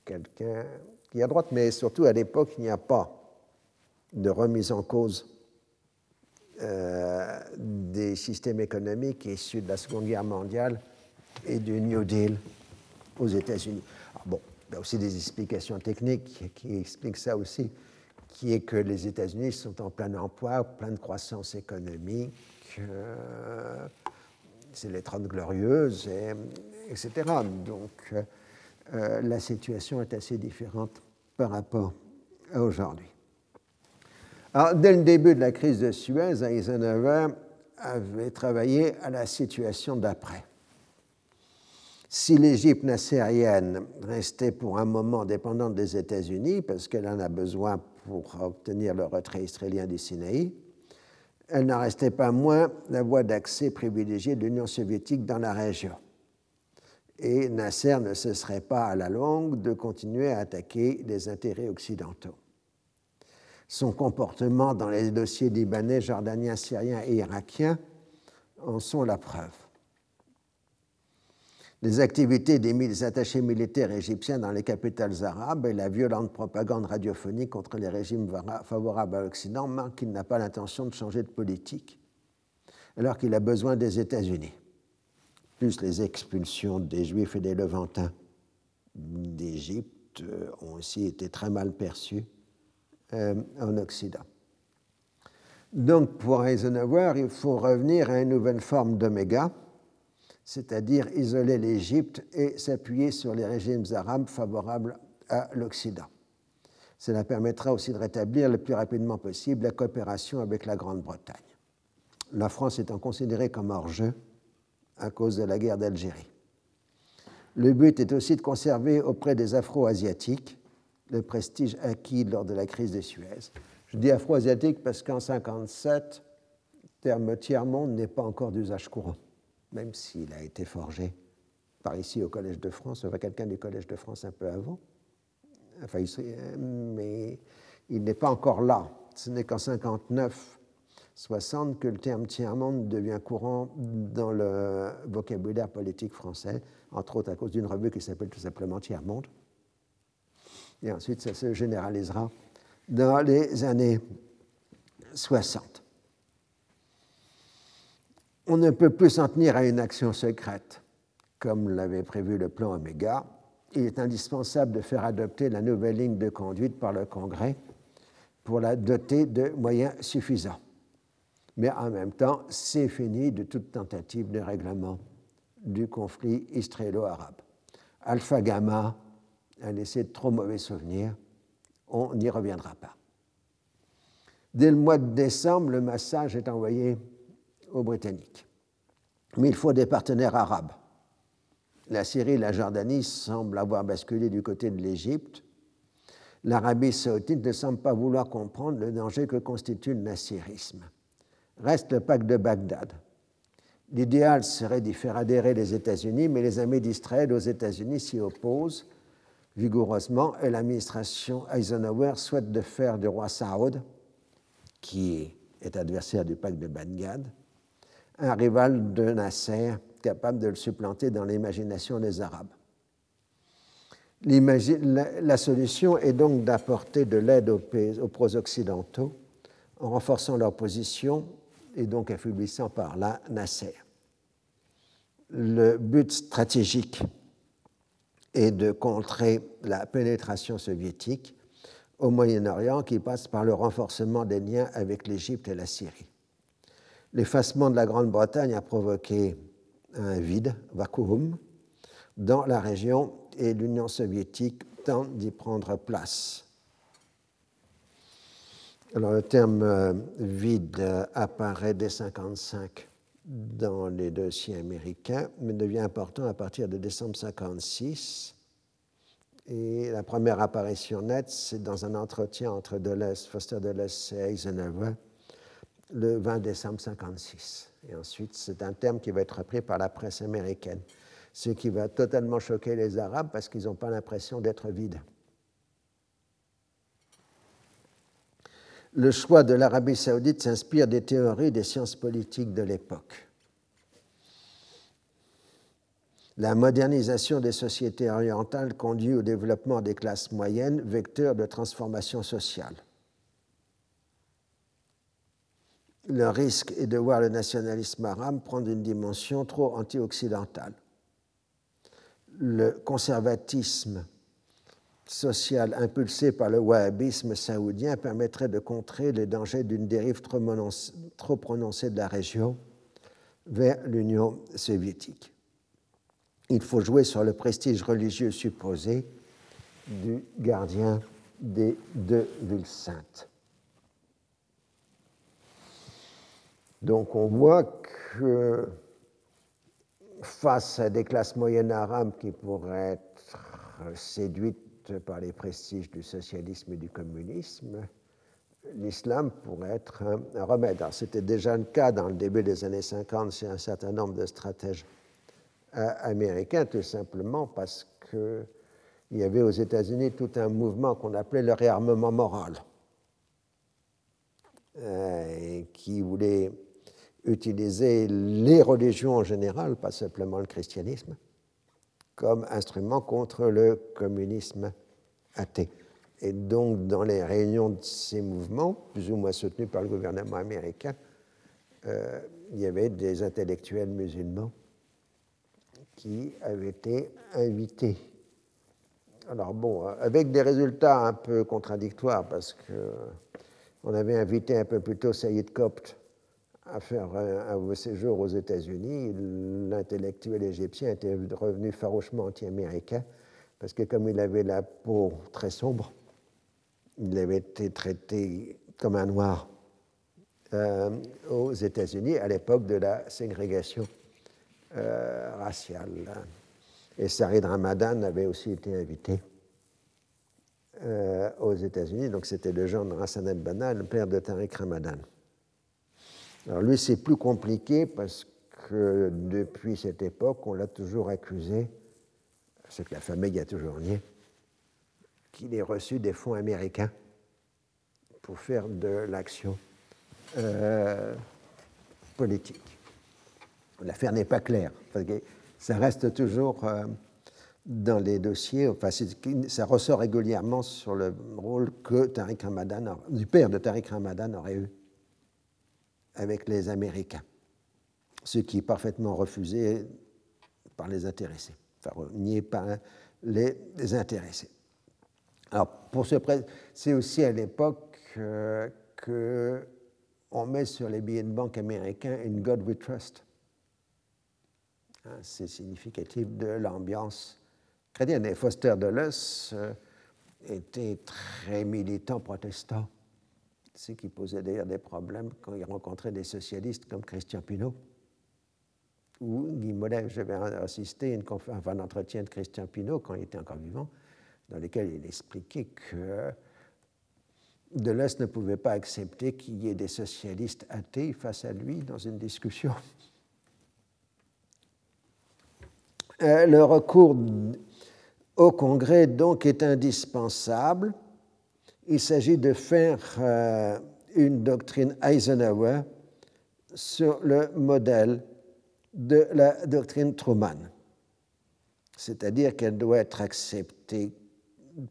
quelqu'un qui est à droite, mais surtout à l'époque, il n'y a pas de remise en cause euh, des systèmes économiques issus de la Seconde Guerre mondiale et du New Deal aux États-Unis. Il y a aussi des explications techniques qui expliquent ça aussi, qui est que les États-Unis sont en plein emploi, pleine croissance économique, c'est les Trente Glorieuses, etc. Donc euh, la situation est assez différente par rapport à aujourd'hui. Alors, dès le début de la crise de Suez, Eisenhower avait travaillé à la situation d'après. Si l'Égypte nassérienne restait pour un moment dépendante des États-Unis, parce qu'elle en a besoin pour obtenir le retrait israélien du Sinaï, elle n'en restait pas moins la voie d'accès privilégiée de l'Union soviétique dans la région. Et Nasser ne cesserait pas à la longue de continuer à attaquer les intérêts occidentaux. Son comportement dans les dossiers libanais, jordaniens, syriens et irakiens en sont la preuve. Les activités des attachés militaires égyptiens dans les capitales arabes et la violente propagande radiophonique contre les régimes favorables à l'Occident marquent qu'il n'a pas l'intention de changer de politique, alors qu'il a besoin des États-Unis. Plus les expulsions des Juifs et des Levantins d'Égypte euh, ont aussi été très mal perçues euh, en Occident. Donc, pour Eisenhower, il faut revenir à une nouvelle forme d'oméga, c'est-à-dire isoler l'Égypte et s'appuyer sur les régimes arabes favorables à l'Occident. Cela permettra aussi de rétablir le plus rapidement possible la coopération avec la Grande-Bretagne. La France étant considérée comme hors-jeu à cause de la guerre d'Algérie. Le but est aussi de conserver auprès des Afro-Asiatiques le prestige acquis lors de la crise de Suez. Je dis Afro-Asiatique parce qu'en 1957, le terme tiers-monde n'est pas encore d'usage courant même s'il a été forgé par ici au Collège de France, enfin quelqu'un du Collège de France un peu avant, enfin, mais il n'est pas encore là. Ce n'est qu'en 59, 60 que le terme tiers-monde devient courant dans le vocabulaire politique français, entre autres à cause d'une revue qui s'appelle tout simplement Tiers-monde. Et ensuite, ça se généralisera dans les années 60 on ne peut plus s'en tenir à une action secrète, comme l'avait prévu le plan Oméga. Il est indispensable de faire adopter la nouvelle ligne de conduite par le Congrès pour la doter de moyens suffisants. Mais en même temps, c'est fini de toute tentative de règlement du conflit israélo-arabe. Alpha Gamma a laissé de trop mauvais souvenirs, on n'y reviendra pas. Dès le mois de décembre, le massage est envoyé aux Britanniques. Mais il faut des partenaires arabes. La Syrie et la Jordanie semblent avoir basculé du côté de l'Égypte. L'Arabie saoudite ne semble pas vouloir comprendre le danger que constitue le nassirisme. Reste le pacte de Bagdad. L'idéal serait d'y faire adhérer les États-Unis, mais les amis d'Israël aux États-Unis s'y opposent vigoureusement et l'administration Eisenhower souhaite de faire du roi Saoud, qui est adversaire du pacte de Bagdad, un rival de Nasser capable de le supplanter dans l'imagination des Arabes. La, solution est donc d'apporter de l'aide aux, aux pro-occidentaux en renforçant leur position et donc affaiblissant par là Nasser. Le but stratégique est de contrer la pénétration soviétique au Moyen-Orient qui passe par le renforcement des liens avec l'Égypte et la Syrie. L'effacement de la Grande-Bretagne a provoqué un vide, vacuum, dans la région et l'Union soviétique tente d'y prendre place. Alors le terme euh, vide apparaît dès 1955 dans les dossiers américains, mais devient important à partir de décembre 1956. Et la première apparition nette, c'est dans un entretien entre Dulles, Foster Dulles et Eisenhower le 20 décembre 1956. Et ensuite, c'est un terme qui va être repris par la presse américaine, ce qui va totalement choquer les Arabes parce qu'ils n'ont pas l'impression d'être vides. Le choix de l'Arabie saoudite s'inspire des théories des sciences politiques de l'époque. La modernisation des sociétés orientales conduit au développement des classes moyennes, vecteur de transformation sociale. Le risque est de voir le nationalisme arabe prendre une dimension trop anti-occidentale. Le conservatisme social impulsé par le wahhabisme saoudien permettrait de contrer les dangers d'une dérive trop prononcée de la région vers l'Union soviétique. Il faut jouer sur le prestige religieux supposé du gardien des deux villes saintes. Donc on voit que face à des classes moyennes arabes qui pourraient être séduites par les prestiges du socialisme et du communisme, l'islam pourrait être un, remède. C'était déjà le cas dans le début des années 50 chez un certain nombre de stratèges euh, américains, tout simplement parce qu'il y avait aux États-Unis tout un mouvement qu'on appelait le réarmement moral, euh, qui voulait utiliser les religions en général, pas simplement le christianisme, comme instrument contre le communisme athée. Et donc, dans les réunions de ces mouvements, plus ou moins soutenus par le gouvernement américain, euh, il y avait des intellectuels musulmans qui avaient été invités. Alors bon, avec des résultats un peu contradictoires, parce qu'on avait invité un peu plus tôt Saïd Kopt à faire un, séjour aux États-Unis. L'intellectuel égyptien était revenu farouchement anti-américain, parce que comme il avait la peau très sombre, il avait été traité comme un noir euh, aux États-Unis à l'époque de la ségrégation euh, raciale. Et Sarid Ramadan avait aussi été invité euh, aux États-Unis, donc c'était le genre de Hassan al-Banna, le père de Tariq Ramadan. Alors lui, c'est plus compliqué parce que depuis cette époque, on l'a toujours accusé, ce que la famille a toujours nié, qu'il ait reçu des fonds américains pour faire de l'action euh, politique. L'affaire n'est pas claire. ça reste toujours euh, dans les dossiers, enfin, ça ressort régulièrement sur le rôle que Tariq Ramadan, du père de Tariq Ramadan aurait eu avec les Américains, ce qui est parfaitement refusé par les intéressés, enfin nié par les intéressés. Alors, pour ce c'est aussi à l'époque euh, que on met sur les billets de banque américains une God We Trust. Hein, c'est significatif de l'ambiance chrétienne. Et Foster Dulles euh, était très militant protestant, ce qui posait d'ailleurs des problèmes quand il rencontrait des socialistes comme Christian Pinault ou Guy Mollet. J'avais assisté à un entretien de Christian Pinault quand il était encore vivant, dans lequel il expliquait que Deleuze ne pouvait pas accepter qu'il y ait des socialistes athées face à lui dans une discussion. Euh, le recours au Congrès, donc, est indispensable. Il s'agit de faire euh, une doctrine Eisenhower sur le modèle de la doctrine Truman, c'est-à-dire qu'elle doit être acceptée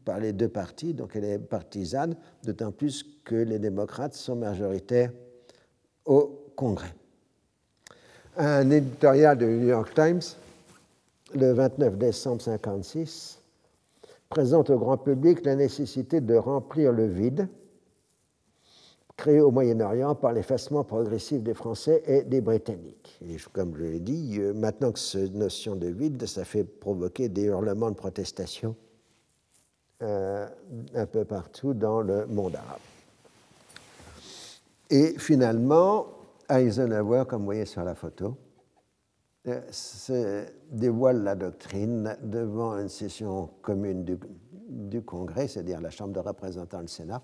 par les deux partis, donc elle est partisane, d'autant plus que les démocrates sont majoritaires au Congrès. Un éditorial de New York Times, le 29 décembre 1956, présente au grand public la nécessité de remplir le vide créé au Moyen-Orient par l'effacement progressif des Français et des Britanniques. Et comme je l'ai dit, euh, maintenant que cette notion de vide, ça fait provoquer des hurlements de protestation euh, un peu partout dans le monde arabe. Et finalement, Eisenhower, comme vous voyez sur la photo, se dévoile la doctrine devant une session commune du, Congrès, c'est-à-dire la Chambre de représentants, le Sénat,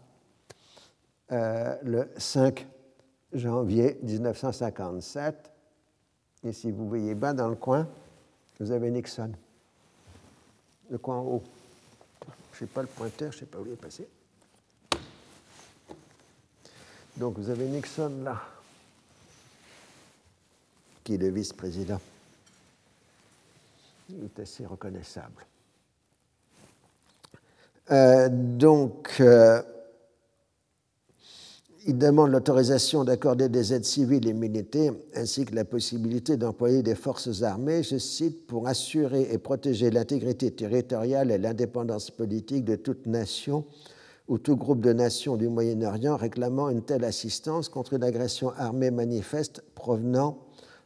euh, le 5 janvier 1957. Et si vous voyez bas dans le coin, vous avez Nixon, le coin en haut. Je n'ai pas le pointeur, je ne sais pas où il est passé. Donc vous avez Nixon là, qui est le vice-président. Il est assez reconnaissable. Euh, donc, euh, il demande l'autorisation d'accorder des aides civiles et militaires, ainsi que la possibilité d'employer des forces armées, je cite, pour assurer et protéger l'intégrité territoriale et l'indépendance politique de toute nation ou tout groupe de nations du Moyen-Orient réclamant une telle assistance contre une agression armée manifeste provenant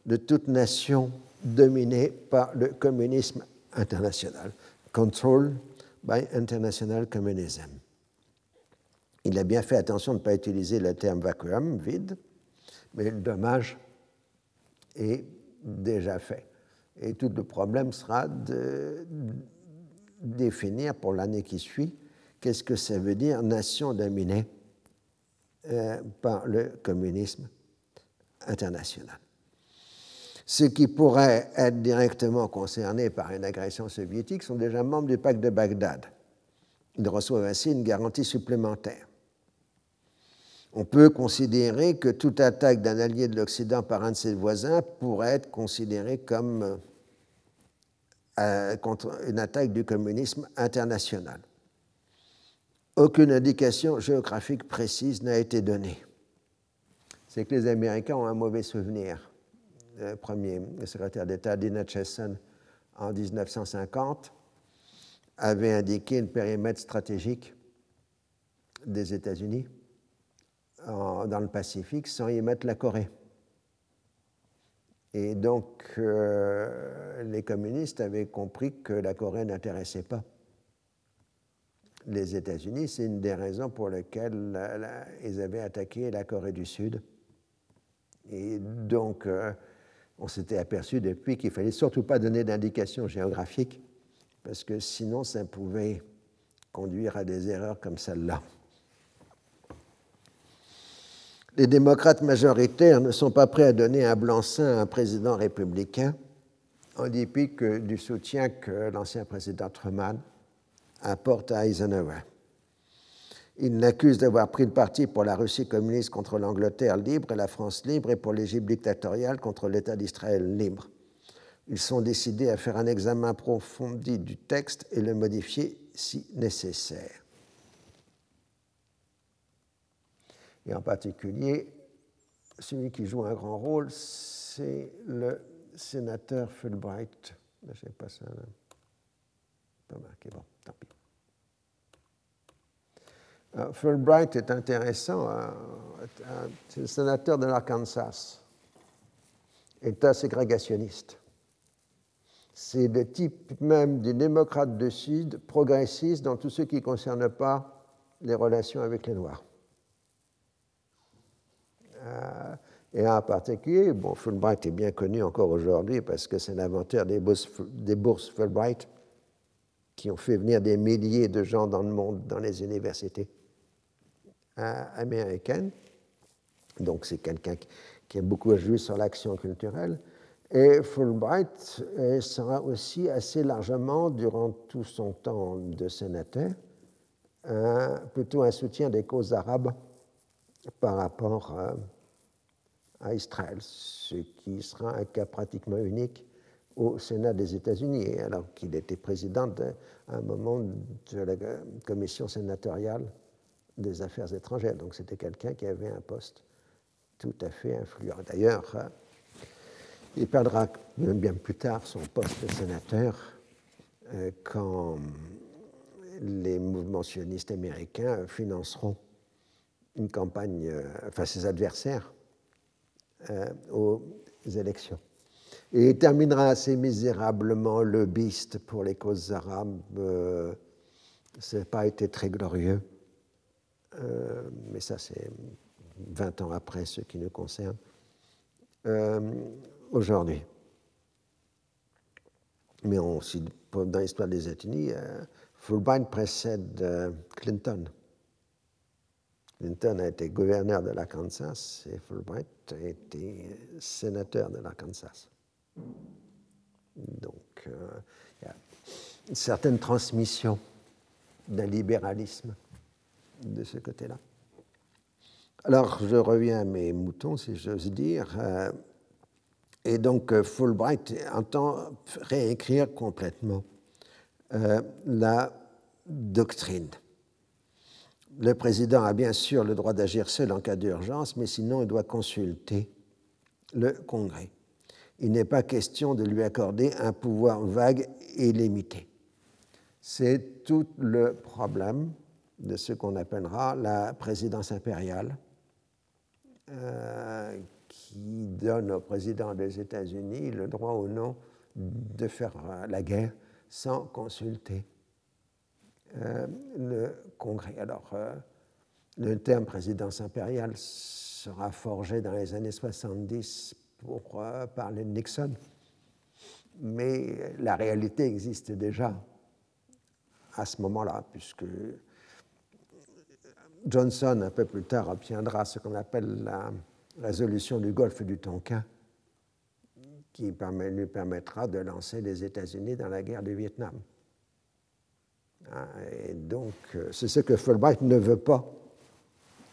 de toute nation dominée par le communisme international. Control by international communism. Il a bien fait attention de ne pas utiliser le terme vacuum, vide, mais le dommage est déjà fait. Et tout le problème sera de définir pour l'année qui suit qu'est-ce que ça veut dire nation dominée euh, par le communisme international. Ceux qui pourraient être directement concernés par une agression soviétique sont déjà membres du pacte de Bagdad. Ils reçoivent ainsi une garantie supplémentaire. On peut considérer que toute attaque d'un allié de l'Occident par un de ses voisins pourrait être considérée comme contre une attaque du communisme international. Aucune indication géographique précise n'a été donnée. C'est que les Américains ont un mauvais souvenir. Le premier le secrétaire d'État Dina Chesson, en 1950, avait indiqué un périmètre stratégique des États-Unis dans le Pacifique sans y mettre la Corée. Et donc, euh, les communistes avaient compris que la Corée n'intéressait pas les États-Unis. C'est une des raisons pour lesquelles ils avaient attaqué la Corée du Sud. Et donc, euh, on s'était aperçu depuis qu'il fallait surtout pas donner d'indications géographiques, parce que sinon, ça pouvait conduire à des erreurs comme celle-là les démocrates majoritaires ne sont pas prêts à donner un blanc-seing à un président républicain, en dépit du soutien que l'ancien président Truman apporte à Eisenhower. Ils l'accusent d'avoir pris le parti pour la Russie communiste contre l'Angleterre libre et la France libre et pour l'Égypte dictatoriale contre l'État d'Israël libre. Ils sont décidés à faire un examen approfondi du texte et le modifier si nécessaire. Et en particulier, celui qui joue un grand rôle, c'est le sénateur Fulbright. Je sais pas ça. Pas marqué. Bon, tant pis. Fulbright est intéressant. Hein. C'est le sénateur de l'Arkansas, État ségrégationniste. C'est le type même du démocrate de Sud, progressiste dans tout ce qui ne concerne pas les relations avec les Noirs. Euh, et en particulier, bon, Fulbright est bien connu encore aujourd'hui parce que c'est des bourses, des bourses Fulbright qui ont fait venir des milliers de gens dans le monde, dans les universités euh, américaines. Donc c'est quelqu'un qui a beaucoup joué sur l'action culturelle. Et Fulbright euh, sera aussi assez largement, durant tout son temps de sénateur, plutôt un soutien des causes arabes par rapport à Israël, ce qui sera un cas pratiquement unique au Sénat des États-Unis, alors qu'il était président à un moment de la commission sénatoriale des affaires étrangères. Donc c'était quelqu'un qui avait un poste tout à fait influent. D'ailleurs, il perdra bien plus tard son poste de sénateur euh, quand les mouvements sionistes américains financeront une campagne, euh, enfin ses adversaires euh, aux élections. Et il terminera assez misérablement le biste pour les causes arabes. Ça n'a pas été très glorieux, euh, mais ça c'est 20 ans après ce qui nous concerne aujourd'hui. Mais aussi, dans l'histoire des États-Unis, Fulbright précède Clinton. Clinton a été gouverneur de l'Arkansas et Fulbright a été sénateur de l'Arkansas. Donc, euh, il y a une certaine transmission d'un libéralisme de ce côté-là. Alors, je reviens à mes moutons, si j'ose dire. Euh, et donc, euh, Fulbright entend réécrire complètement la doctrine le président a bien sûr le droit d'agir seul en cas d'urgence, mais sinon il doit consulter le Congrès. Il n'est pas question de lui accorder un pouvoir vague et limité. C'est tout le problème de ce qu'on appellera la présidence impériale, euh, qui donne au président des États-Unis le droit ou non de faire la guerre sans consulter euh, le Congrès. Alors, euh, le terme présidence impériale sera forgé dans les années 70 pour parler de Nixon, mais la réalité existe déjà à ce moment-là, puisque Johnson, un peu plus tard, obtiendra ce qu'on appelle la résolution du golfe du Tonkin, qui lui permettra de lancer les États-Unis dans la guerre du Vietnam. Hein, et donc, euh, c'est ce que Fulbright ne veut pas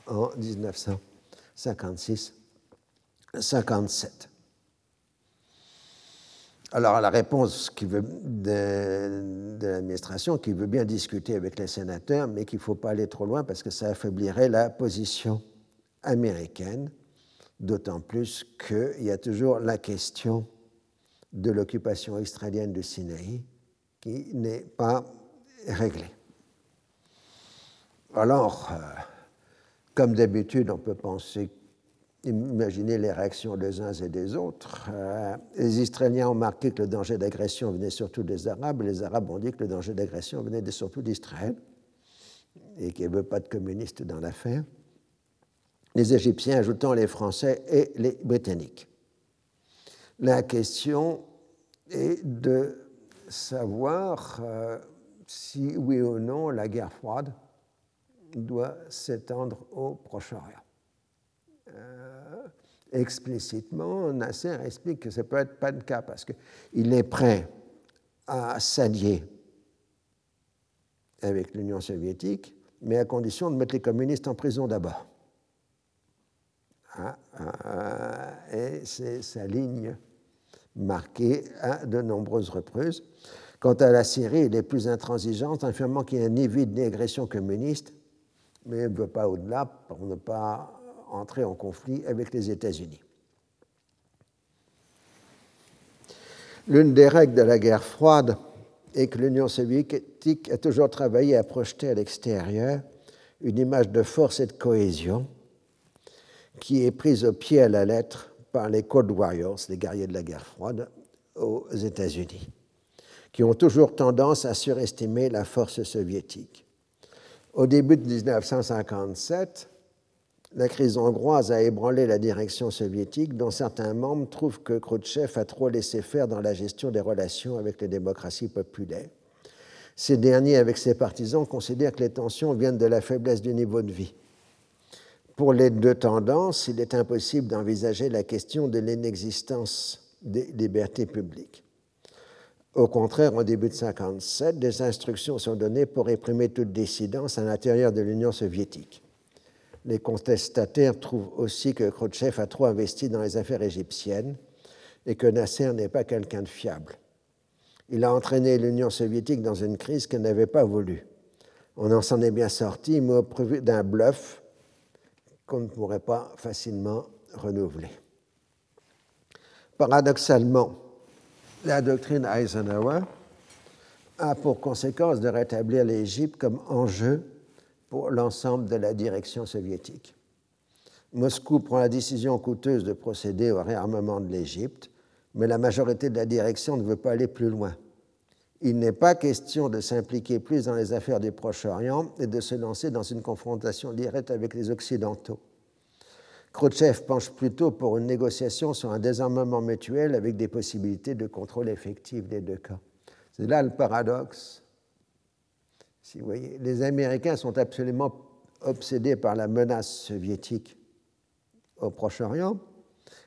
en 1956-57. Alors la réponse qui veut, de, l'administration qui veut bien discuter avec les sénateurs, mais qu'il ne faut pas aller trop loin parce que ça affaiblirait la position américaine, d'autant plus qu'il y a toujours la question de l'occupation australienne du Sinaï qui n'est pas réglée. Alors, euh, comme d'habitude, on peut penser, imaginer les réactions des uns et des autres. Euh, les Israéliens ont marqué que le danger d'agression venait surtout des Arabes, les Arabes ont dit que le danger d'agression venait surtout d'Israël, et qu'il n'y avait pas de communistes dans l'affaire. Les Égyptiens ajoutant les Français et les Britanniques. La question est de savoir euh, si oui ou non la guerre froide doit s'étendre au Proche-Orient. Euh, explicitement, Nasser explique que ça peut être pas le cas parce qu'il est prêt à s'allier avec l'Union soviétique, mais à condition de mettre les communistes en prison d'abord. Ah, ah, et c'est sa ligne marquée à de nombreuses reprises. Quant à la Syrie, il est plus intransigeante, affirmant qu'il n'y a vide ni agression communiste, mais elle ne veut pas au-delà pour ne pas entrer en conflit avec les États-Unis. L'une des règles de la guerre froide est que l'Union soviétique a toujours travaillé à projeter à l'extérieur une image de force et de cohésion qui est prise au pied à la lettre par les Cold Warriors, les guerriers de la guerre froide, aux États-Unis, qui ont toujours tendance à surestimer la force soviétique. Au début de 1957, la crise hongroise a ébranlé la direction soviétique, dont certains membres trouvent que Khrouchtchev a trop laissé faire dans la gestion des relations avec les démocraties populaires. Ces derniers, avec ses partisans, considèrent que les tensions viennent de la faiblesse du niveau de vie. Pour les deux tendances, il est impossible d'envisager la question de l'inexistence des libertés publiques. Au contraire, en début de 1957, des instructions sont données pour réprimer toute dissidence à l'intérieur de l'Union soviétique. Les contestataires trouvent aussi que Khrouchtchev a trop investi dans les affaires égyptiennes et que Nasser n'est pas quelqu'un de fiable. Il a entraîné l'Union soviétique dans une crise qu'elle n'avait pas voulu. On en s'en est bien sorti, mais au prévu d'un bluff qu'on ne pourrait pas facilement renouveler. Paradoxalement, la doctrine Eisenhower a pour conséquence de rétablir l'Égypte comme enjeu pour l'ensemble de la direction soviétique. Moscou prend la décision coûteuse de procéder au réarmement de l'Égypte, mais la majorité de la direction ne veut pas aller plus loin. Il n'est pas question de s'impliquer plus dans les affaires du Proche-Orient et de se lancer dans une confrontation directe avec les Occidentaux. Khrouchtchev penche plutôt pour une négociation sur un désarmement mutuel avec des possibilités de contrôle effectif des deux cas. C'est là le paradoxe. Les Américains sont absolument obsédés par la menace soviétique au Proche-Orient,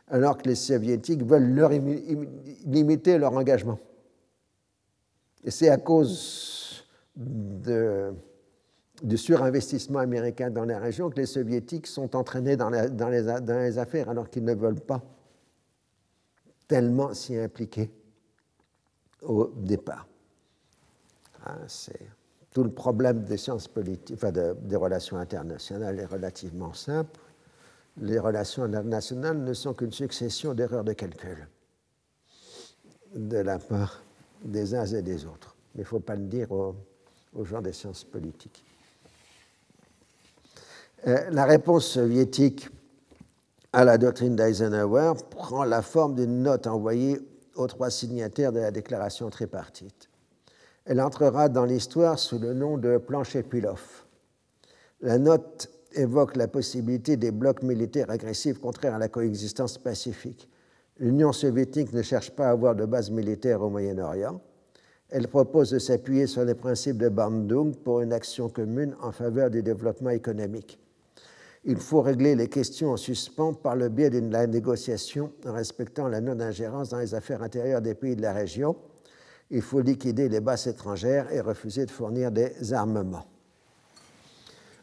alors que les Soviétiques veulent leur limiter leur engagement. Et c'est à cause du surinvestissement américain dans la région que les soviétiques sont entraînés dans, les, affaires alors qu'ils ne veulent pas tellement s'y impliquer au départ. Hein, c'est tout le problème des sciences politiques, enfin des relations internationales est relativement simple. Les relations internationales ne sont qu'une succession d'erreurs de calcul de la part des uns et des autres. Mais il ne faut pas le dire aux gens des sciences politiques. Euh, la réponse soviétique à la doctrine d'Eisenhower prend la forme d'une note envoyée aux trois signataires de la déclaration tripartite. Elle entrera dans l'histoire sous le nom de plancher Pilov. La note évoque la possibilité des blocs militaires agressifs contraires à la coexistence pacifique. L'Union soviétique ne cherche pas à avoir de base militaire au Moyen-Orient. Elle propose de s'appuyer sur les principes de Bandung pour une action commune en faveur du développement économique il faut régler les questions en suspens par le biais d'une négociation en respectant la non-ingérence dans les affaires intérieures des pays de la région. Il faut liquider les bases étrangères et refuser de fournir des armements.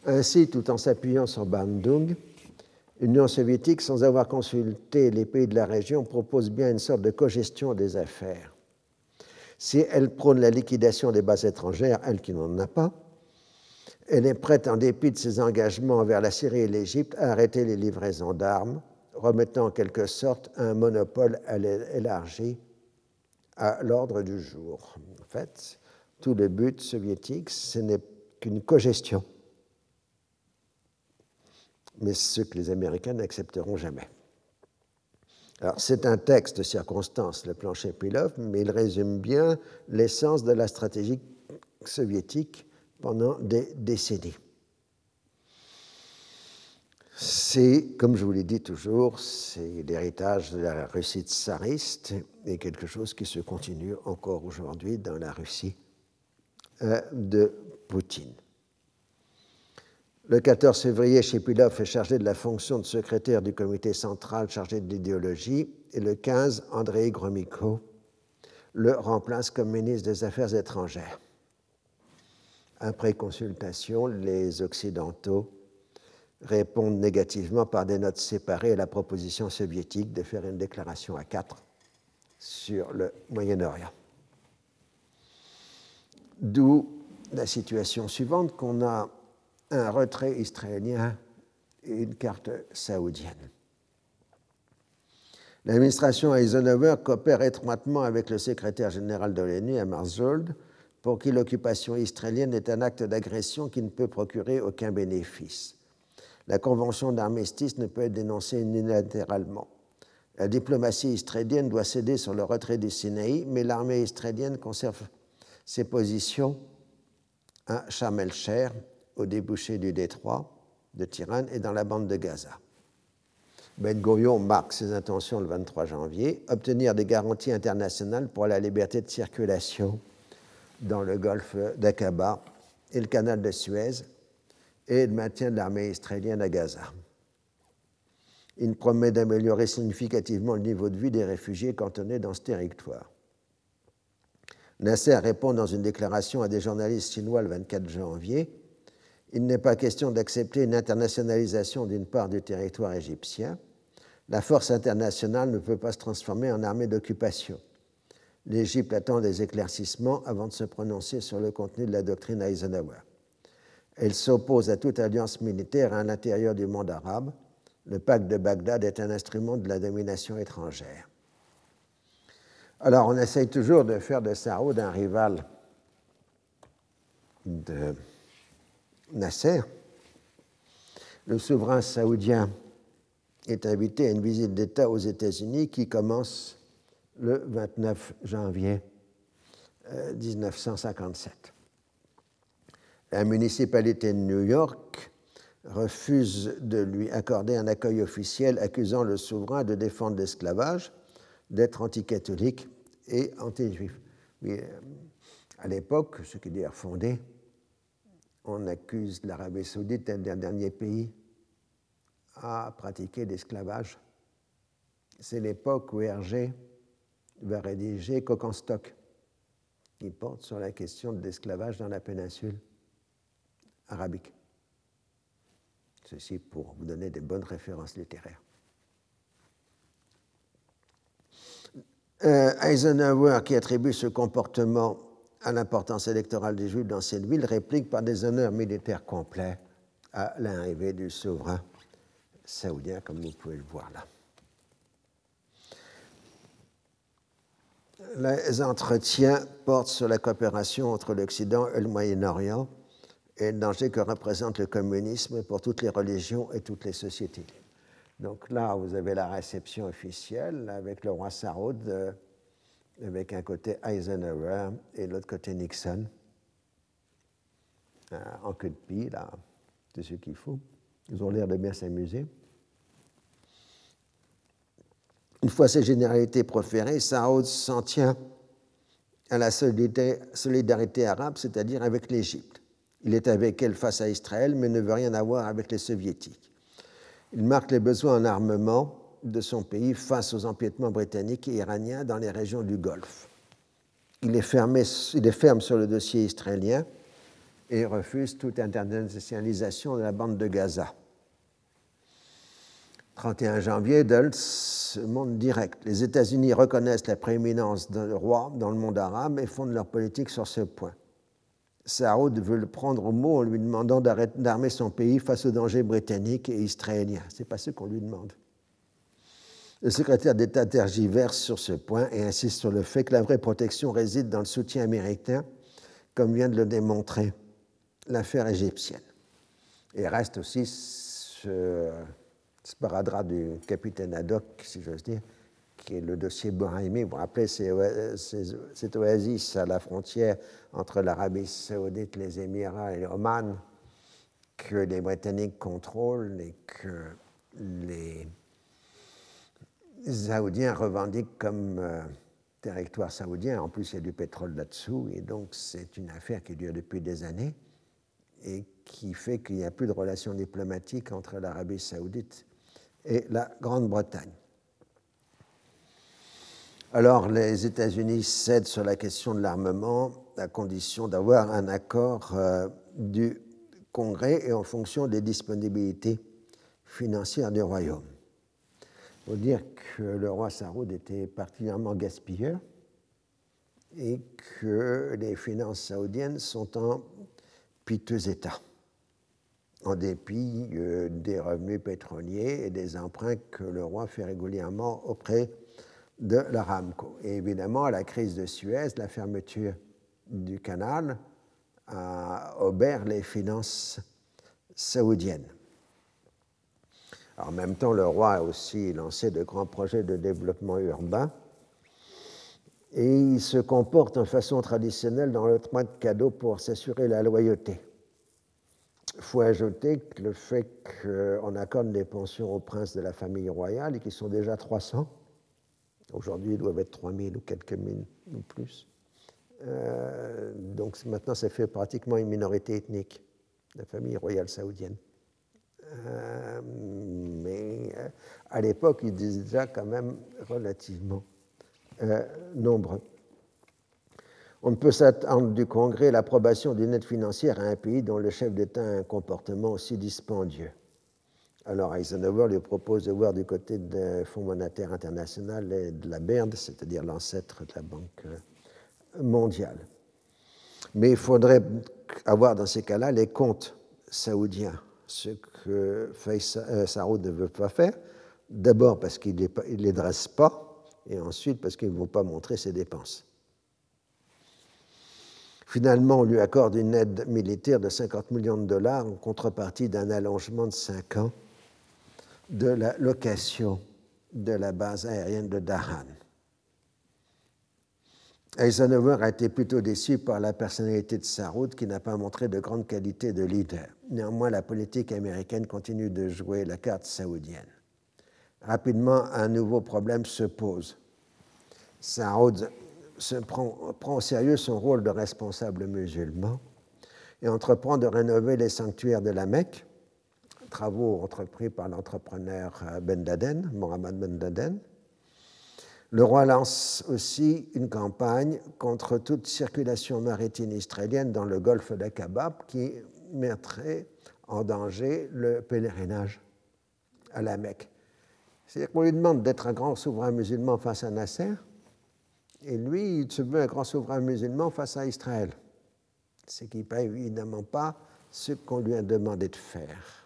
Ainsi, tout en s'appuyant sur Bandung, l'Union soviétique, sans avoir consulté les pays de la région, propose bien une sorte de cogestion des affaires. Si elle prône la liquidation des bases étrangères, elle qui n'en a pas, elle est prête, en dépit de ses engagements envers la Syrie et l'Égypte, à arrêter les livraisons d'armes, remettant en quelque sorte un monopole élargi à l'ordre du jour. En fait, tout le but soviétique, ce n'est qu'une cogestion. Mais ce que les Américains n'accepteront jamais. Alors, c'est un texte de circonstance, le plancher Pilov, mais il résume bien l'essence de la stratégie soviétique pendant des décennies. C'est, comme je vous l'ai dit toujours, c'est l'héritage de la Russie tsariste et quelque chose qui se continue encore aujourd'hui dans la Russie euh, de Poutine. Le 14 février, Shepilov est chargé de la fonction de secrétaire du comité central chargé de l'idéologie et le 15, Andrei Gromyko le remplace comme ministre des Affaires étrangères. Après consultation, les Occidentaux répondent négativement par des notes séparées à la proposition soviétique de faire une déclaration à quatre sur le Moyen-Orient. D'où la situation suivante qu'on a un retrait israélien et une carte saoudienne. L'administration Eisenhower coopère étroitement avec le secrétaire général de l'ONU, Hammarskjöld, pour qui l'occupation israélienne est un acte d'agression qui ne peut procurer aucun bénéfice. La convention d'armistice ne peut être dénoncée unilatéralement. La diplomatie israélienne doit céder sur le retrait du Sinaï, mais l'armée israélienne conserve ses positions à Sharm el-Sher, au débouché du détroit de Tirane et dans la bande de Gaza. Ben Gurion marque ses intentions le 23 janvier, obtenir des garanties internationales pour la liberté de circulation dans le golfe d'Aqaba et le canal de Suez et le maintien de l'armée israélienne à Gaza. Il promet d'améliorer significativement le niveau de vie des réfugiés cantonnés dans ce territoire. Nasser répond dans une déclaration à des journalistes chinois le 24 janvier il n'est pas question d'accepter une internationalisation d'une part du territoire égyptien. La force internationale ne peut pas se transformer en armée d'occupation. L'Égypte attend des éclaircissements avant de se prononcer sur le contenu de la doctrine Eisenhower. Elle s'oppose à toute alliance militaire à l'intérieur du monde arabe. Le pacte de Bagdad est un instrument de la domination étrangère. Alors, on essaye toujours de faire de Saoud un rival de Nasser, le souverain saoudien est invité à une visite d'État aux États-Unis qui commence le 29 janvier 1957. La municipalité de New York refuse de lui accorder un accueil officiel accusant le souverain de défendre l'esclavage, d'être anticatholique et anti-juif. Euh, à l'époque, ce qui est fondé, on accuse l'Arabie saoudite d'être un dernier pays à pratiquer l'esclavage. C'est l'époque où Hergé va rédiger Coq stock, qui porte sur la question de l'esclavage dans la péninsule arabique. Ceci pour vous donner des bonnes références littéraires. Euh, Eisenhower, qui attribue ce comportement à l'importance électorale des Juifs dans cette ville, réplique par des honneurs militaires complets à l'arrivée du souverain saoudien, comme vous pouvez le voir là. Les entretiens portent sur la coopération entre l'Occident et le Moyen-Orient et le danger que représente le communisme pour toutes les religions et toutes les sociétés. Donc là, vous avez la réception officielle avec le roi Saoud euh, avec un côté Eisenhower et l'autre côté Nixon. en queue de pie, là, c'est ce qu'il faut. Ils ont l'air de bien s'amuser. Une fois ces généralités proférées, Saoud s'en tient à la solidarité arabe, c'est-à-dire avec l'Égypte. Il est avec elle face à Israël, mais ne veut rien avoir avec les soviétiques. Il marque les besoins en armement de son pays face aux empiètements britanniques et iraniens dans les régions du Golfe. Il est, fermé, ferme sur le dossier israélien et refuse toute internationalisation de la bande de Gaza. 31 janvier, Dulles montre direct. Les États-Unis reconnaissent la prééminence d'un roi dans le monde arabe et fondent leur politique sur ce point. Saoud veut le prendre au mot en lui demandant d'armer son pays face aux dangers britanniques et israéliens. Ce n'est pas ce qu'on lui demande. Le secrétaire d'État tergiverse sur ce point et insiste sur le fait que la vraie protection réside dans le soutien américain, comme vient de le démontrer l'affaire égyptienne. Et reste aussi ce sparadrap du capitaine Haddock, si j'ose dire, qui est le dossier Bohemi. Vous vous rappelez, cette oasis à la frontière entre l'Arabie saoudite, les Émirats et Oman que les Britanniques contrôlent et que les Saoudiens revendiquent comme euh, territoire saoudien. En plus, il y a du pétrole là-dessous et donc c'est une affaire qui dure depuis des années et qui fait qu'il n'y a plus de relations diplomatiques entre l'Arabie saoudite et la Grande-Bretagne. Alors les États-Unis cèdent sur la question de l'armement à condition d'avoir un accord euh, du Congrès et en fonction des disponibilités financières du royaume. Il faut dire que le roi Saoud était particulièrement gaspilleur et que les finances saoudiennes sont en piteux état, en dépit euh, des revenus pétroliers et des emprunts que le roi fait régulièrement auprès de l'Aramco. Et évidemment, la crise de Suez, la fermeture du canal, a obère les finances saoudiennes. en même temps, le roi a aussi lancé de grands projets de développement urbain et il se comporte en façon traditionnelle dans le train de cadeaux pour s'assurer la loyauté. Il faut ajouter que le fait qu'on accorde des pensions aux princes de la famille royale, et qui sont déjà 300, Aujourd'hui, ils doivent être 3000 ou quelques mille ou plus. Euh, donc maintenant, ça fait pratiquement une minorité ethnique, la famille royale saoudienne. Euh, mais euh, à l'époque, ils étaient déjà quand même relativement nombreux. On ne peut s'attendre du Congrès l'approbation d'une aide financière à un pays dont le chef d'État a un comportement aussi dispendieux. Alors Eisenhower lui propose de voir du côté du Fonds monétaire international et de la BERD, c'est-à-dire l'ancêtre de la Banque mondiale. Mais il faudrait avoir dans ces cas-là les comptes saoudiens, ce que euh, Saoud ne veut pas faire, d'abord parce qu'il ne les dresse pas, et ensuite parce qu'il ne veut pas montrer ses dépenses. Finalement, on lui accorde une aide militaire de 50 millions de dollars en contrepartie d'un allongement de 5 ans de la location de la base aérienne de Dahan. Eisenhower a été plutôt déçu par la personnalité de Saroud qui n'a pas montré de grande qualité de leader. Néanmoins, la politique américaine continue de jouer la carte saoudienne. Rapidement, un nouveau problème se pose. Saoud prend, prend au sérieux son rôle de responsable musulman et entreprend de rénover les sanctuaires de la Mecque travaux entrepris par l'entrepreneur euh, Ben Laden, Mohamed Ben Laden. Le roi lance aussi une campagne contre toute circulation maritime israélienne dans le golfe d'Aqaba qui mettrait en danger le pèlerinage à la Mecque. C'est-à-dire qu'on lui demande d'être un grand souverain musulman face à Nasser, et lui, il se veut un grand souverain musulman face à Israël. Ce qui n'est évidemment pas ce qu'on lui a demandé de faire.